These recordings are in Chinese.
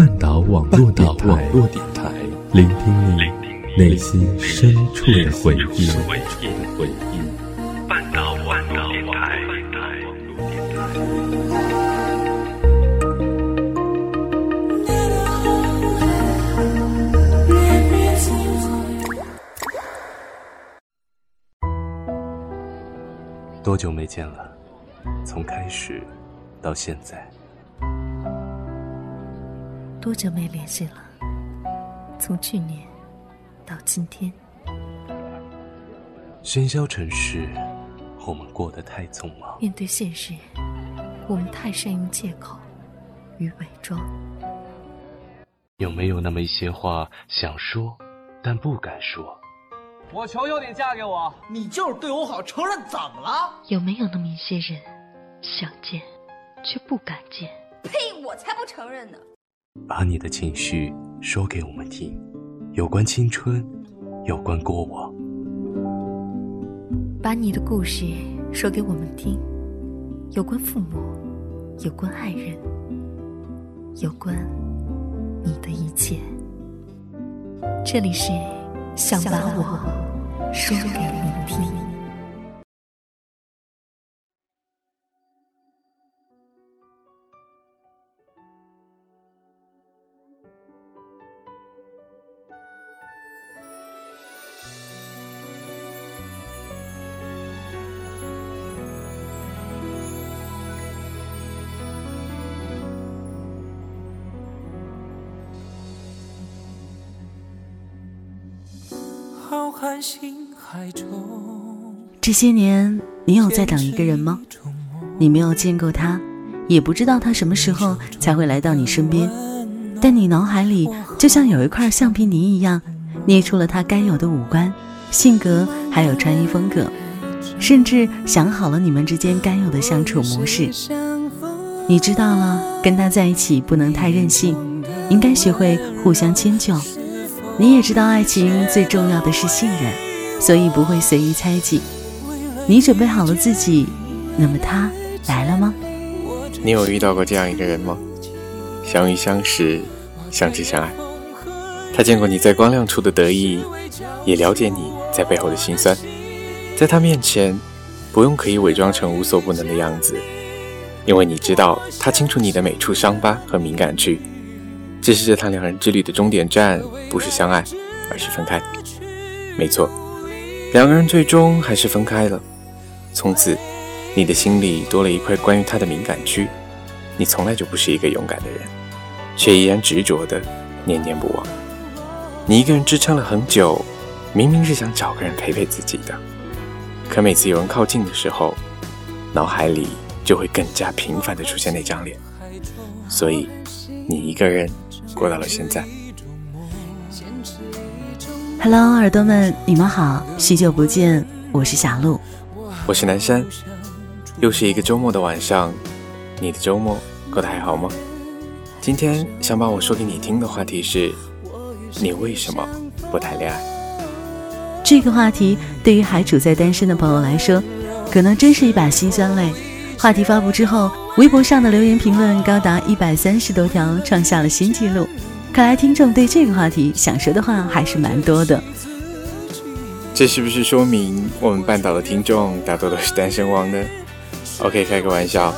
半岛网络电台，聆听你内心深处的回忆。半岛网络电台。多久没见了？从开始到现在。多久没联系了？从去年到今天。喧嚣城市，我们过得太匆忙。面对现实，我们太善用借口与伪装。有没有那么一些话想说，但不敢说？我求求你嫁给我！你就是对我好，承认怎么了？有没有那么一些人，想见却不敢见？呸！我才不承认呢！把你的情绪说给我们听，有关青春，有关过往。把你的故事说给我们听，有关父母，有关爱人，有关你的一切。这里是想把我说给你听。这些年，你有在等一个人吗？你没有见过他，也不知道他什么时候才会来到你身边，但你脑海里就像有一块橡皮泥一样，捏出了他该有的五官、性格，还有穿衣风格，甚至想好了你们之间该有的相处模式。你知道了，跟他在一起不能太任性，应该学会互相迁就。你也知道，爱情最重要的是信任，所以不会随意猜忌。你准备好了自己，那么他来了吗？你有遇到过这样一个人吗？相遇相识，相知相爱。他见过你在光亮处的得意，也了解你在背后的辛酸。在他面前，不用刻意伪装成无所不能的样子，因为你知道，他清楚你的每处伤疤和敏感区。这是这趟两人之旅的终点站，不是相爱，而是分开。没错，两个人最终还是分开了。从此，你的心里多了一块关于他的敏感区。你从来就不是一个勇敢的人，却依然执着的念念不忘。你一个人支撑了很久，明明是想找个人陪陪自己的，可每次有人靠近的时候，脑海里就会更加频繁的出现那张脸。所以，你一个人。过到了现在。Hello，耳朵们，你们好，许久不见，我是小鹿，我是南山，又是一个周末的晚上，你的周末过得还好吗？今天想把我说给你听的话题是：你为什么不谈恋爱？这个话题对于还处在单身的朋友来说，可能真是一把辛酸泪。话题发布之后，微博上的留言评论高达一百三十多条，创下了新纪录。看来听众对这个话题想说的话还是蛮多的。这是不是说明我们半岛的听众大多都是单身汪呢？OK，开个玩笑。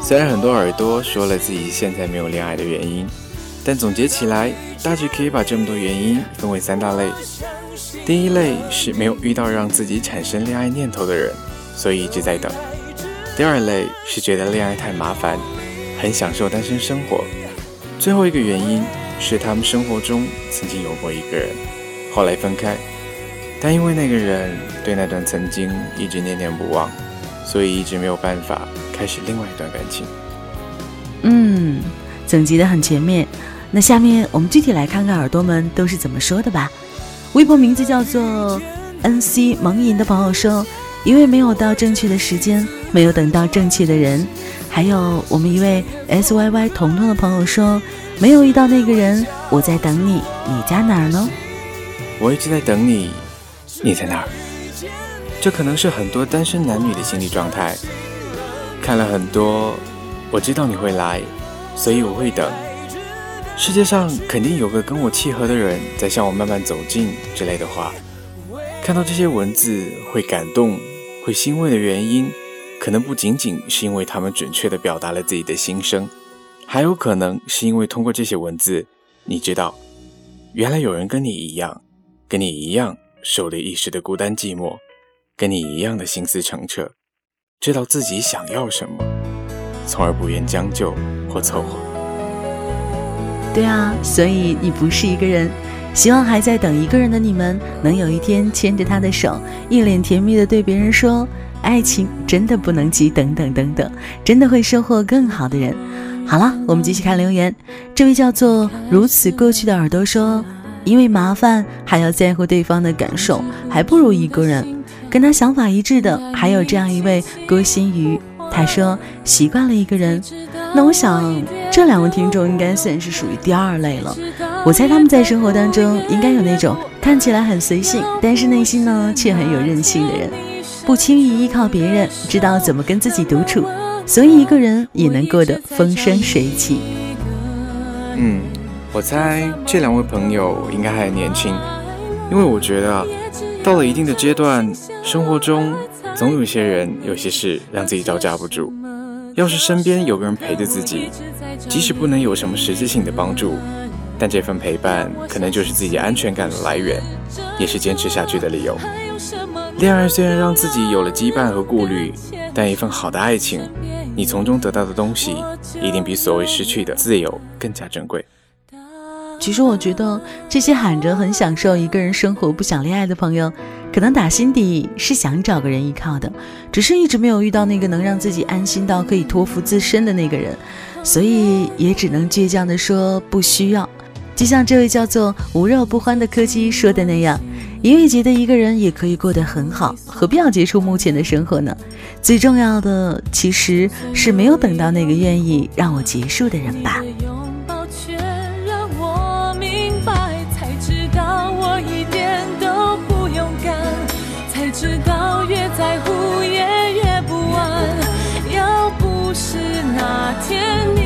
虽然很多耳朵说了自己现在没有恋爱的原因，但总结起来，大致可以把这么多原因分为三大类。第一类是没有遇到让自己产生恋爱念头的人，所以一直在等。第二类是觉得恋爱太麻烦，很享受单身生活。最后一个原因是他们生活中曾经有过一个人，后来分开，但因为那个人对那段曾经一直念念不忘，所以一直没有办法开始另外一段感情。嗯，总结的很全面。那下面我们具体来看看耳朵们都是怎么说的吧。微博名字叫做 “nc 萌银”的朋友说。因为没有到正确的时间，没有等到正确的人，还有我们一位 S Y Y 彤彤的朋友说，没有遇到那个人，我在等你，你在哪儿呢？我一直在等你，你在哪儿？这可能是很多单身男女的心理状态。看了很多，我知道你会来，所以我会等。世界上肯定有个跟我契合的人在向我慢慢走近之类的话。看到这些文字会感动、会欣慰的原因，可能不仅仅是因为他们准确地表达了自己的心声，还有可能是因为通过这些文字，你知道，原来有人跟你一样，跟你一样受了一时的孤单寂寞，跟你一样的心思澄澈，知道自己想要什么，从而不愿将就或凑合。对啊，所以你不是一个人。希望还在等一个人的你们，能有一天牵着他的手，一脸甜蜜的对别人说：“爱情真的不能急，等等等等，真的会收获更好的人。”好了，我们继续看留言。这位叫做如此过去的耳朵说：“因为麻烦还要在乎对方的感受，还不如一个人。”跟他想法一致的还有这样一位郭心瑜，他说：“习惯了一个人。”那我想这两位听众应该算是属于第二类了。我猜他们在生活当中应该有那种看起来很随性，但是内心呢却很有韧性的人，不轻易依靠别人，知道怎么跟自己独处，所以一个人也能过得风生水起。嗯，我猜这两位朋友应该还年轻，因为我觉得到了一定的阶段，生活中总有些人、有些事让自己招架不住。要是身边有个人陪着自己，即使不能有什么实质性的帮助。但这份陪伴可能就是自己安全感的来源，也是坚持下去的理由。恋爱虽然让自己有了羁绊和顾虑，但一份好的爱情，你从中得到的东西，一定比所谓失去的自由更加珍贵。其实我觉得，这些喊着很享受一个人生活、不想恋爱的朋友，可能打心底是想找个人依靠的，只是一直没有遇到那个能让自己安心到可以托付自身的那个人，所以也只能倔强地说不需要。就像这位叫做“无肉不欢”的柯基说的那样，因为觉得一个人也可以过得很好，何必要结束目前的生活呢？最重要的其实是没有等到那个愿意让我结束的人吧。在乎也越不安，要不是那天你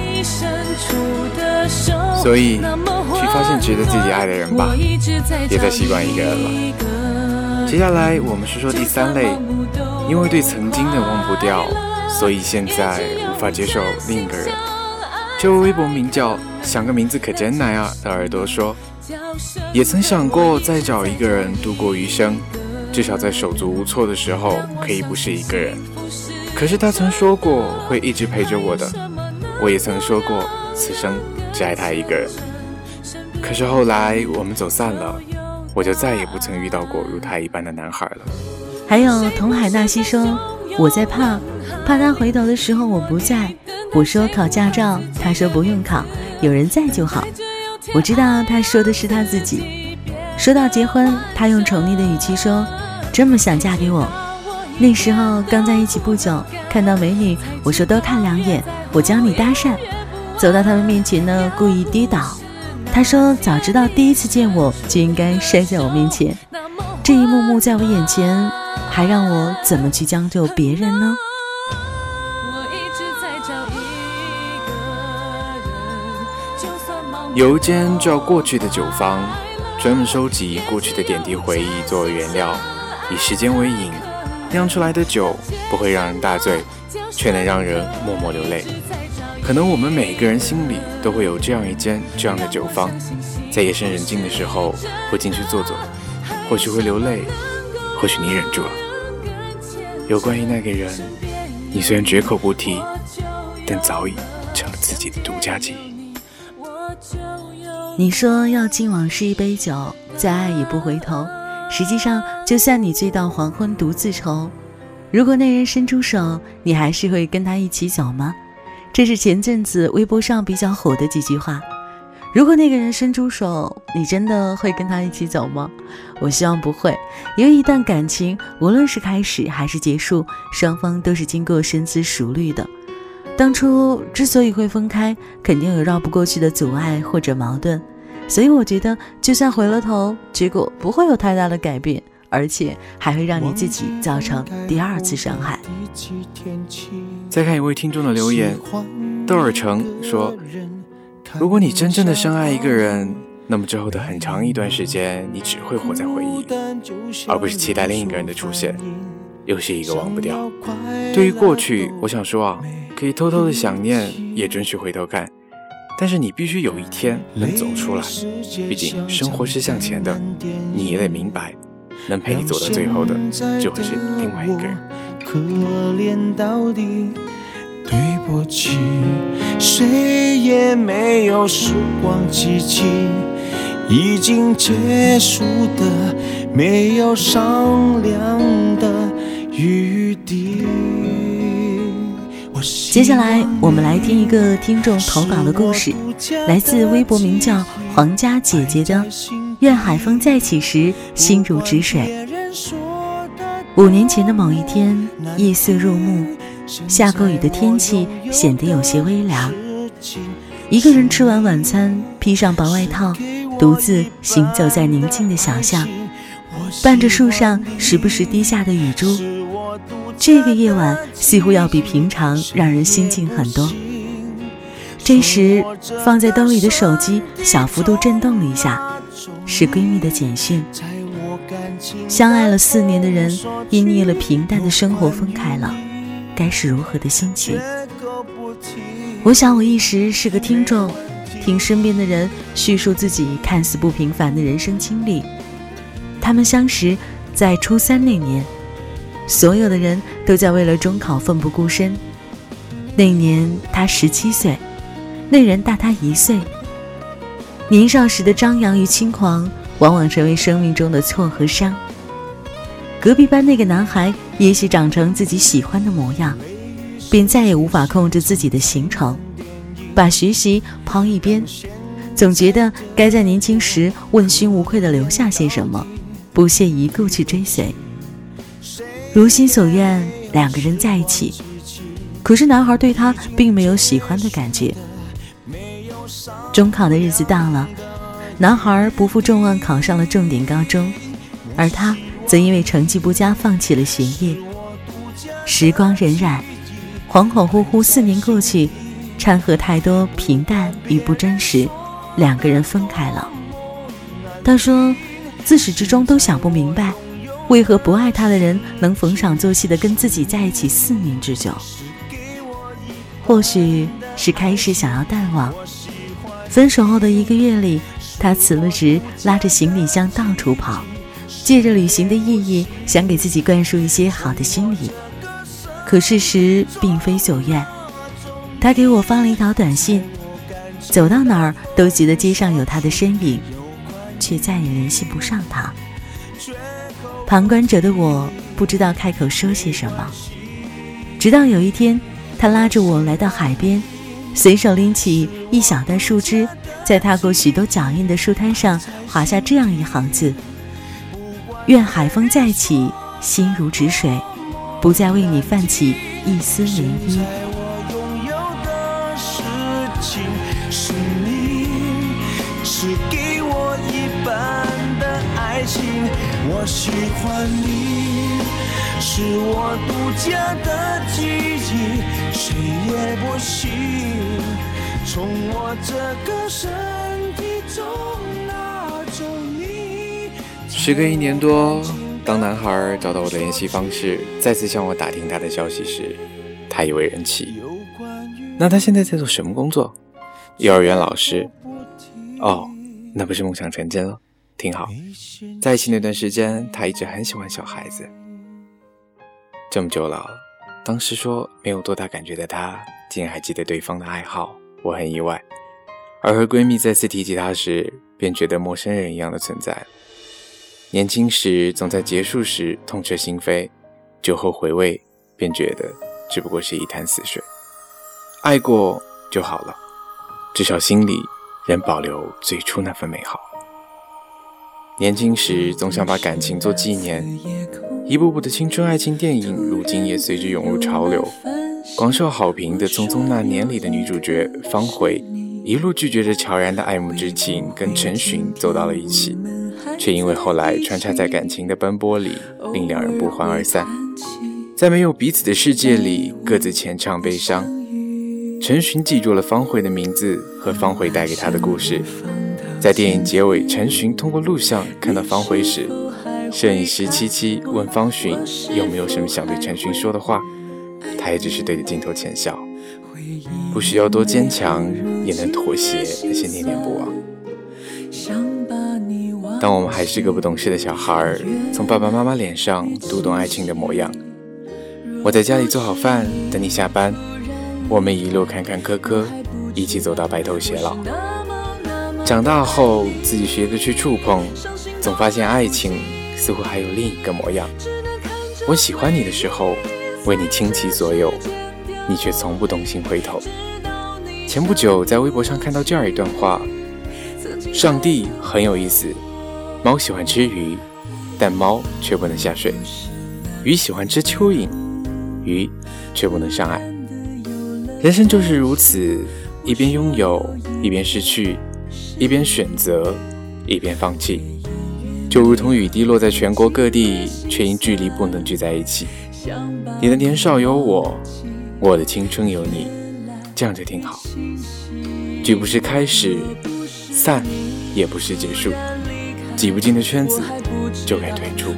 所以，去发现值得自己爱的人吧，别再习惯一个人了。接下来，我们说说第三类，因为对曾经的忘不掉，所以现在无法接受另一个人。这位微博名叫“想个名字可真难啊”的耳朵说，也曾想过再找一个人度过余生，至少在手足无措的时候可以不是一个人。可是他曾说过会一直陪着我的，我也曾说过此生。只爱他一个人，可是后来我们走散了，我就再也不曾遇到过如他一般的男孩了。还有童海纳西说：“我在怕，怕他回头的时候我不在。我说考驾照，他说不用考，有人在就好。我知道他说的是他自己。说到结婚，他用宠溺的语气说：这么想嫁给我？那时候刚在一起不久，看到美女，我说多看两眼，我教你搭讪。”走到他们面前呢，故意跌倒。他说：“早知道第一次见我就应该摔在我面前。”这一幕幕在我眼前，还让我怎么去将就别人呢？有一间叫过去的酒坊，专门收集过去的点滴回忆作为原料，以时间为饮，酿出来的酒不会让人大醉，却能让人默默流泪。可能我们每一个人心里都会有这样一间这样的酒坊，在夜深人静的时候会进去坐坐，或许会流泪，或许你忍住了。有关于那个人，你虽然绝口不提，但早已成了自己的独家记忆。你说要敬往事一杯酒，再爱也不回头。实际上，就算你醉到黄昏独自愁，如果那人伸出手，你还是会跟他一起走吗？这是前阵子微博上比较火的几句话。如果那个人伸出手，你真的会跟他一起走吗？我希望不会，因为一段感情，无论是开始还是结束，双方都是经过深思熟虑的。当初之所以会分开，肯定有绕不过去的阻碍或者矛盾，所以我觉得，就算回了头，结果不会有太大的改变。而且还会让你自己造成第二次伤害。再看一位听众的留言，窦尔成说：“如果你真正的深爱一个人，那么之后的很长一段时间，你只会活在回忆，而不是期待另一个人的出现，又是一个忘不掉。对于过去，我想说啊，可以偷偷的想念，也准许回头看，但是你必须有一天能走出来。毕竟生活是向前的，你也得明白，能陪你走到最后的，就会是另外一个人。可怜到底。对不起，谁也没有时光机器，已经结束的，没有商量的余地。接下来，我们来听一个听众投稿的故事，来自微博名叫皇家姐姐的《愿海风再起时，心如止水》。五年前的某一天，夜色入目。下过雨的天气显得有些微凉。一个人吃完晚餐，披上薄外套，独自行走在宁静的小巷，伴着树上时不时滴下的雨珠。这个夜晚似乎要比平常让人心静很多。这时，放在兜里的手机小幅度震动了一下，是闺蜜的简讯。相爱了四年的人，因腻了平淡的生活分开了。该是如何的心情？我想，我一时是个听众，听身边的人叙述自己看似不平凡的人生经历。他们相识在初三那年，所有的人都在为了中考奋不顾身。那年他十七岁，那人大他一岁。年少时的张扬与轻狂，往往成为生命中的错和伤。隔壁班那个男孩也许长成自己喜欢的模样，便再也无法控制自己的行程，把学习抛一边，总觉得该在年轻时问心无愧地留下些什么，不屑一顾去追随。如心所愿，两个人在一起，可是男孩对他并没有喜欢的感觉。中考的日子到了，男孩不负众望考上了重点高中，而他。则因为成绩不佳放弃了学业。时光荏苒，恍恍惚惚，四年过去，掺和太多平淡与不真实，两个人分开了。他说，自始至终都想不明白，为何不爱他的人能逢场作戏的跟自己在一起四年之久。或许是开始想要淡忘。分手后的一个月里，他辞了职，拉着行李箱到处跑。借着旅行的意义，想给自己灌输一些好的心理，可事实并非所愿。他给我发了一条短信，走到哪儿都觉得街上有他的身影，却再也联系不上他。旁观者的我不知道开口说些什么，直到有一天，他拉着我来到海边，随手拎起一小袋树枝，在踏过许多脚印的树滩上划下这样一行字。愿海风再起，心如止水，不再为你泛起一丝涟漪。是你，是给我一半的爱情。我喜欢你，是我独家的记忆，谁也不行从我这个身体中。时隔一年多，当男孩找到我的联系方式，再次向我打听他的消息时，他已为人妻。那他现在在做什么工作？幼儿园老师。哦，那不是梦想成真了？挺好。在一起那段时间，他一直很喜欢小孩子。这么久了，当时说没有多大感觉的他，竟然还记得对方的爱好，我很意外。而和闺蜜再次提起她时，便觉得陌生人一样的存在。年轻时总在结束时痛彻心扉，酒后回味，便觉得只不过是一潭死水。爱过就好了，至少心里仍保留最初那份美好。年轻时总想把感情做纪念，一部部的青春爱情电影，如今也随之涌入潮流。广受好评的《匆匆那年》里的女主角方茴，一路拒绝着乔然的爱慕之情，跟陈寻走到了一起。却因为后来穿插在感情的奔波里，令两人不欢而散。在没有彼此的世界里，各自浅唱悲伤。陈寻记住了方茴的名字和方慧带给他的故事。在电影结尾，陈寻通过录像看到方茴时，摄影师七七问方寻有没有什么想对陈寻说的话，他也只是对着镜头浅笑。不需要多坚强，也能妥协那些念念不忘。当我们还是个不懂事的小孩，从爸爸妈妈脸上读懂爱情的模样。我在家里做好饭，等你下班。我们一路坎坎坷坷，一起走到白头偕老。长大后，自己学着去触碰，总发现爱情似乎还有另一个模样。我喜欢你的时候，为你倾其所有，你却从不动心回头。前不久在微博上看到这样一段话：上帝很有意思，猫喜欢吃鱼，但猫却不能下水；鱼喜欢吃蚯蚓，鱼却不能上岸。人生就是如此，一边拥有，一边失去；一边选择，一边放弃。就如同雨滴落在全国各地，却因距离不能聚在一起。你的年少有我，我的青春有你，这样就挺好。既不是开始，散也不是结束。挤不进的圈子，就该退出。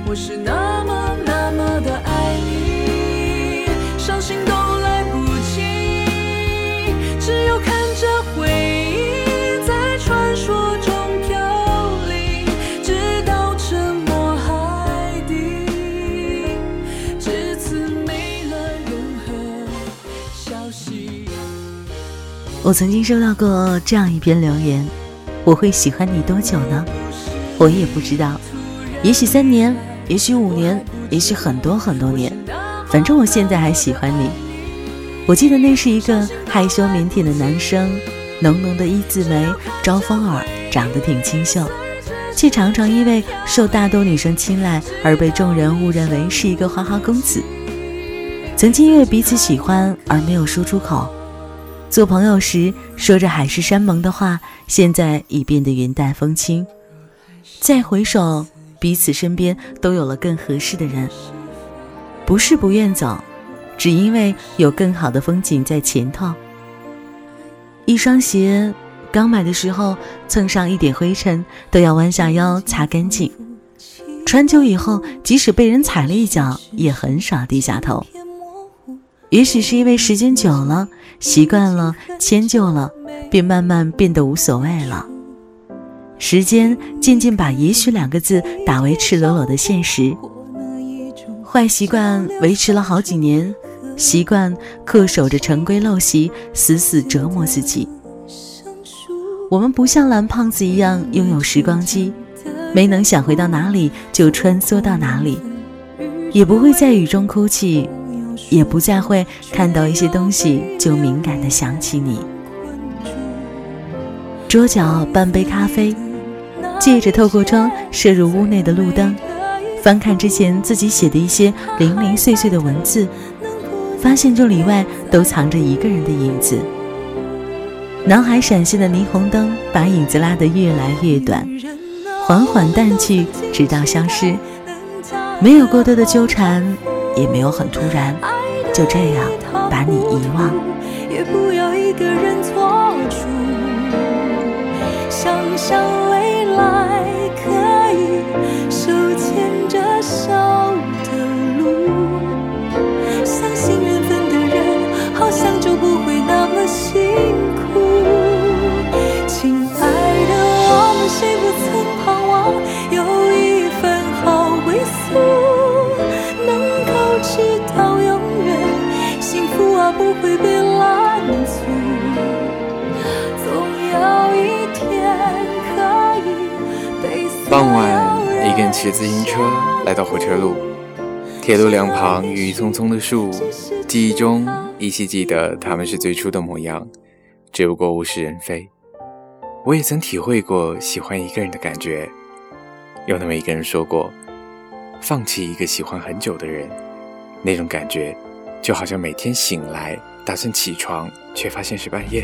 我曾经收到过这样一篇留言：我会喜欢你多久呢？我也不知道，也许三年，也许五年，也许很多很多年。反正我现在还喜欢你。我记得那是一个害羞腼腆的男生，浓浓的一字眉，招风耳，长得挺清秀，却常常因为受大多女生青睐而被众人误认为是一个花花公子。曾经因为彼此喜欢而没有说出口。做朋友时说着海誓山盟的话，现在已变得云淡风轻。再回首，彼此身边都有了更合适的人。不是不愿走，只因为有更好的风景在前头。一双鞋刚买的时候蹭上一点灰尘，都要弯下腰擦干净。穿久以后，即使被人踩了一脚，也很少低下头。也许是因为时间久了，习惯了，迁就了，便慢慢变得无所谓了。时间渐渐把“也许”两个字打为赤裸裸的现实。坏习惯维持了好几年，习惯恪守着陈规陋习，死死折磨自己。我们不像蓝胖子一样拥有时光机，没能想回到哪里就穿梭到哪里，也不会在雨中哭泣。也不再会看到一些东西就敏感的想起你。桌角半杯咖啡，借着透过窗射入屋内的路灯，翻看之前自己写的一些零零碎碎的文字，发现这里外都藏着一个人的影子。脑海闪现的霓虹灯把影子拉得越来越短，缓缓淡去，直到消失。没有过多的纠缠，也没有很突然。就这样把你遗忘，也不要一个人做主。想想未来可以手牵着手的路，相信缘分的人，好像骑自行车来到火车路，铁路两旁郁郁葱葱的树，记忆中依稀记得他们是最初的模样，只不过物是人非。我也曾体会过喜欢一个人的感觉，有那么一个人说过，放弃一个喜欢很久的人，那种感觉。就好像每天醒来打算起床，却发现是半夜；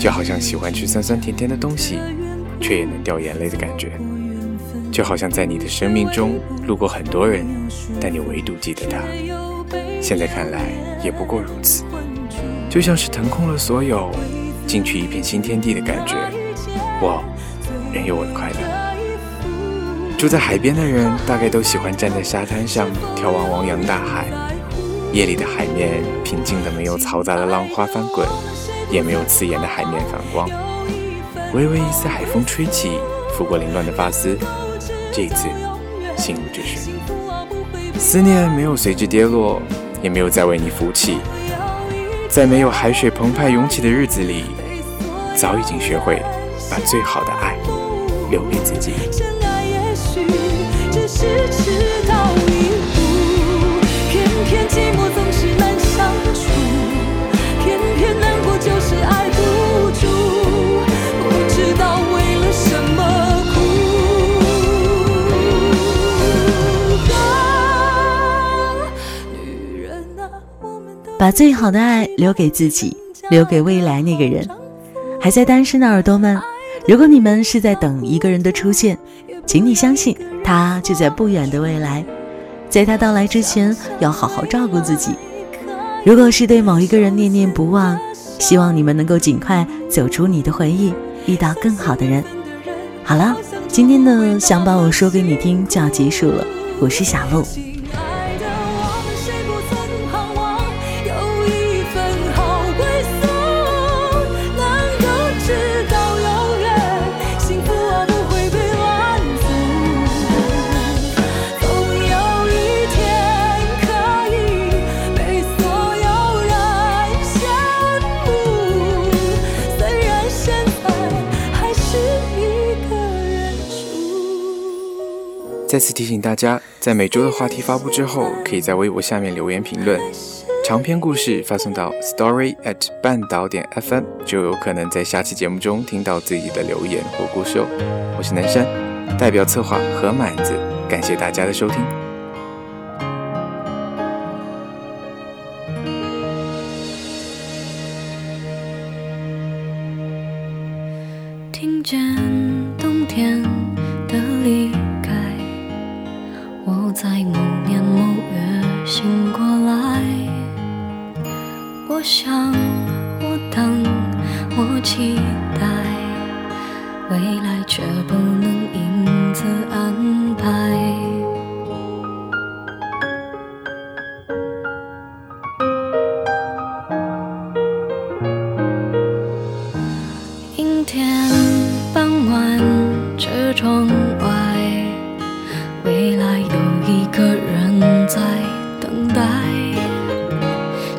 就好像喜欢吃酸酸甜甜的东西，却也能掉眼泪的感觉；就好像在你的生命中路过很多人，但你唯独记得他。现在看来也不过如此。就像是腾空了所有，进去一片新天地的感觉。我仍有我的快乐。住在海边的人大概都喜欢站在沙滩上眺望汪洋大海。夜里的海面平静的没有嘈杂的浪花翻滚，也没有刺眼的海面反光。微微一丝海风吹起，拂过凌乱的发丝。这次心如止水，思念没有随之跌落，也没有再为你浮起。在没有海水澎湃涌起的日子里，早已经学会把最好的爱留给自己。把最好的爱留给自己，留给未来那个人。还在单身的耳朵们，如果你们是在等一个人的出现，请你相信，他就在不远的未来。在他到来之前，要好好照顾自己。如果是对某一个人念念不忘，希望你们能够尽快走出你的回忆，遇到更好的人。好了，今天的想把我说给你听就要结束了。我是小鹿。再次提醒大家，在每周的话题发布之后，可以在微博下面留言评论，长篇故事发送到 story at 半岛点 fm，就有可能在下期节目中听到自己的留言或故事哦。我是南山，代表策划何满子，感谢大家的收听。听见冬天的离。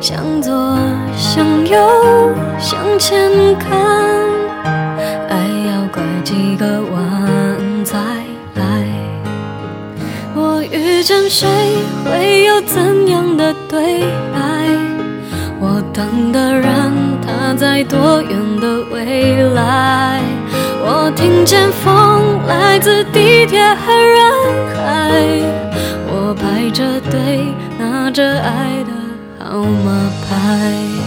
向左，向右，向前看，爱要拐几个弯才来。我遇见谁，会有怎样的对白？我等的人，他在多远的未来？我听见风来自地铁和人海。我排着队，拿着爱么白。